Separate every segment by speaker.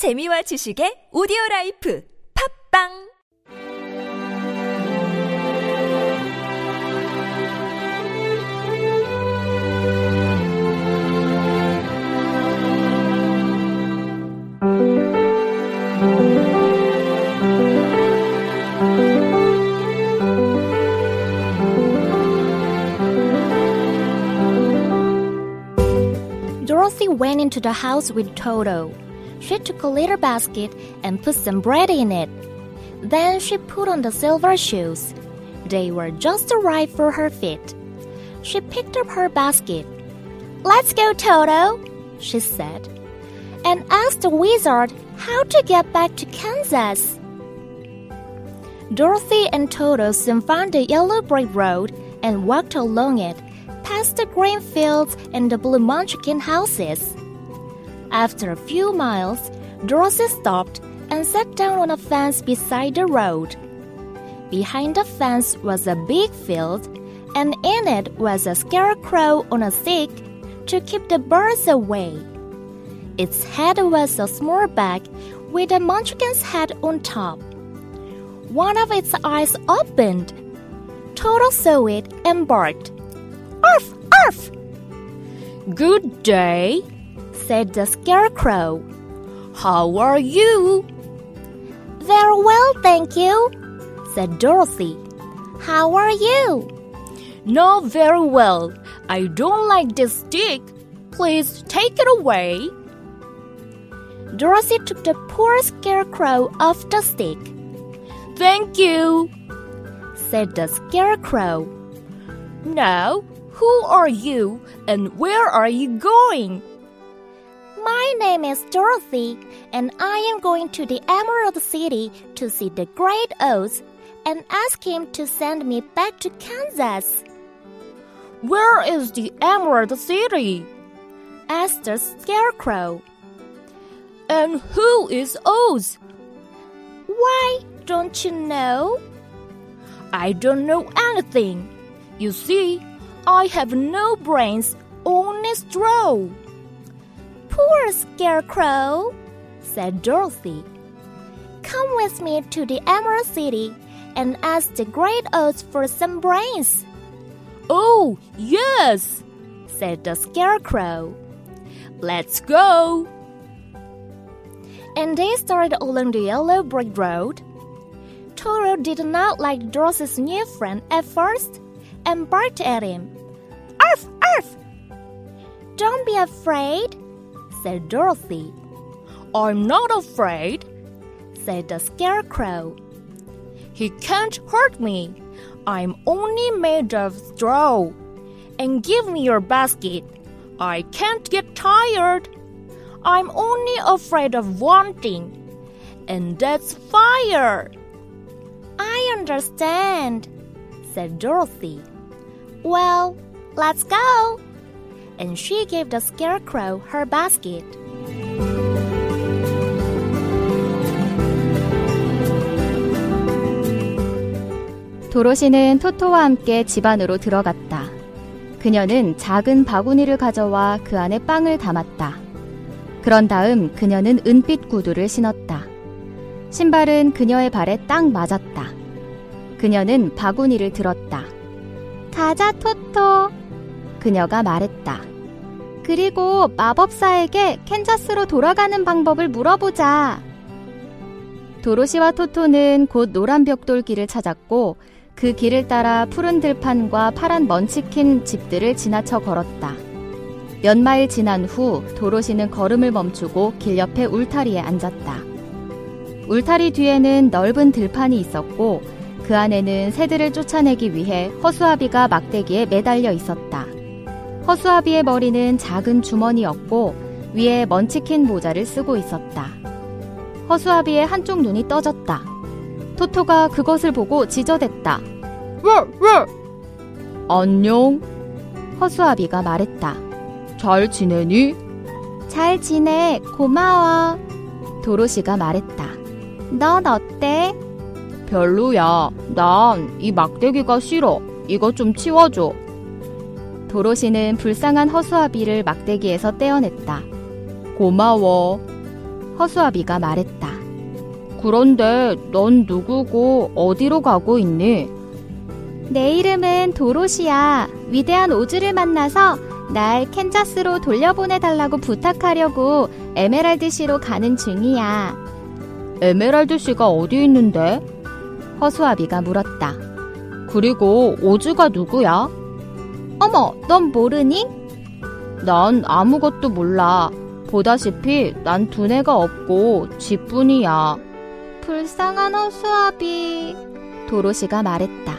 Speaker 1: 재미와 지식의 오디오 라이프 팝빵
Speaker 2: Dorothy went into the house with Toto. She took a little basket and put some bread in it. Then she put on the silver shoes. They were just right for her feet. She picked up her basket. Let's go, Toto, she said, and asked the wizard how to get back to Kansas. Dorothy and Toto soon found the yellow brick road and walked along it, past the green fields and the blue munchkin houses. After a few miles, Dorothy stopped and sat down on a fence beside the road. Behind the fence was a big field, and in it was a scarecrow on a stick to keep the birds away. Its head was a small bag with a munchkin's head on top. One of its eyes opened. Toto saw it and barked. Arf! Arf! Good day, said the scarecrow. How are you? Very well, thank you, said Dorothy. How are you? Not very well. I don't like this stick. Please take it away. Dorothy took the poor scarecrow off the stick. Thank you, said the scarecrow. Now, who are you and where are you going? My name is Dorothy, and I am going to the Emerald City to see the Great Oz and ask him to send me back to Kansas. Where is the Emerald City? asked the Scarecrow. And who is Oz? Why, don't you know? I don't know anything. You see, I have no brains, only straw. Poor Scarecrow, said Dorothy. Come with me to the Emerald City and ask the Great Oz for some brains. Oh, yes, said the Scarecrow. Let's go. And they started along the yellow brick road. Toto did not like Dorothy's new friend at first and barked at him. Arf, arf! Don't be afraid, said Dorothy. I'm not afraid, said the Scarecrow. He can't hurt me. I'm only made of straw. And give me your basket. I can't get tired. I'm only afraid of one thing, and that's fire. I understand, said Dorothy. Well, let's go. And she gave the scarecrow her basket.
Speaker 3: 도로시는 토토와 함께 집 안으로 들어갔다. 그녀는 작은 바구니를 가져와 그 안에 빵을 담았다. 그런 다음 그녀는 은빛 구두를 신었다. 신발은 그녀의 발에 딱 맞았다. 그녀는 바구니를 들었다. 가자, 토토. 그녀가 말했다. 그리고 마법사에게 캔자스로 돌아가는 방법을 물어보자. 도로시와 토토는 곧 노란 벽돌 길을 찾았고 그 길을 따라 푸른 들판과 파란 먼치킨 집들을 지나쳐 걸었다. 몇 마일 지난 후 도로시는 걸음을 멈추고 길 옆에 울타리에 앉았다. 울타리 뒤에는 넓은 들판이 있었고 그 안에는 새들을 쫓아내기 위해 허수아비가 막대기에 매달려 있었다. 허수아비의 머리는 작은 주머니였고 위에 먼치킨 모자를 쓰고 있었다. 허수아비의 한쪽 눈이 떠졌다. 토토가 그것을 보고 지저댔다. 왜, 왜? 안녕. 허수아비가 말했다. 잘 지내니? 잘 지내. 고마워. 도로시가 말했다. 넌 어때? 별로야. 난 이 막대기가 싫어. 이거 좀 치워줘. 도로시는 불쌍한 허수아비를 막대기에서 떼어냈다. 고마워. 허수아비가 말했다. 그런데 넌 누구고 어디로 가고 있니? 내 이름은 도로시야. 위대한 오즈를 만나서 날 캔자스로 돌려보내달라고 부탁하려고 에메랄드시로 가는 중이야. 에메랄드시가 어디 있는데? 허수아비가 물었다. 그리고 오즈가 누구야? 어머, 넌 모르니? 난 아무것도 몰라. 보다시피 난 두뇌가 없고 쥐뿐이야. 불쌍한 허수아비. 도로시가 말했다.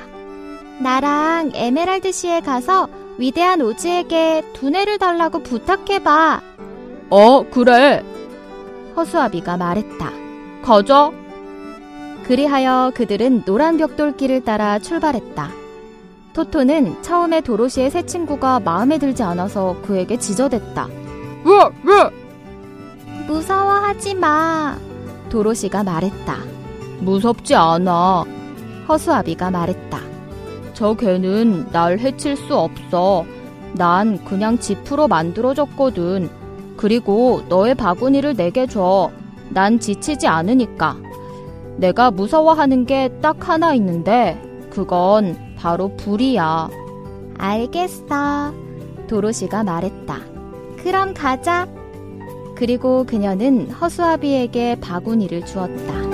Speaker 3: 나랑 에메랄드시에 가서 위대한 오즈에게 두뇌를 달라고 부탁해봐. 어, 그래. 허수아비가 말했다. 가자. 그리하여 그들은 노란 벽돌길을 따라 출발했다. 토토는 처음에 도로시의 새 친구가 마음에 들지 않아서 그에게 지저댔다. 왜, 왜? 무서워하지 마. 도로시가 말했다. 무섭지 않아. 허수아비가 말했다. 저 개는 날 해칠 수 없어. 난 그냥 지프로 만들어졌거든. 그리고 너의 바구니를 내게 줘. 난 지치지 않으니까. 내가 무서워하는 게 딱 하나 있는데, 그건 바로 불이야. 알겠어. 도로시가 말했다. 그럼 가자. 그리고 그녀는 허수아비에게 바구니를 주었다.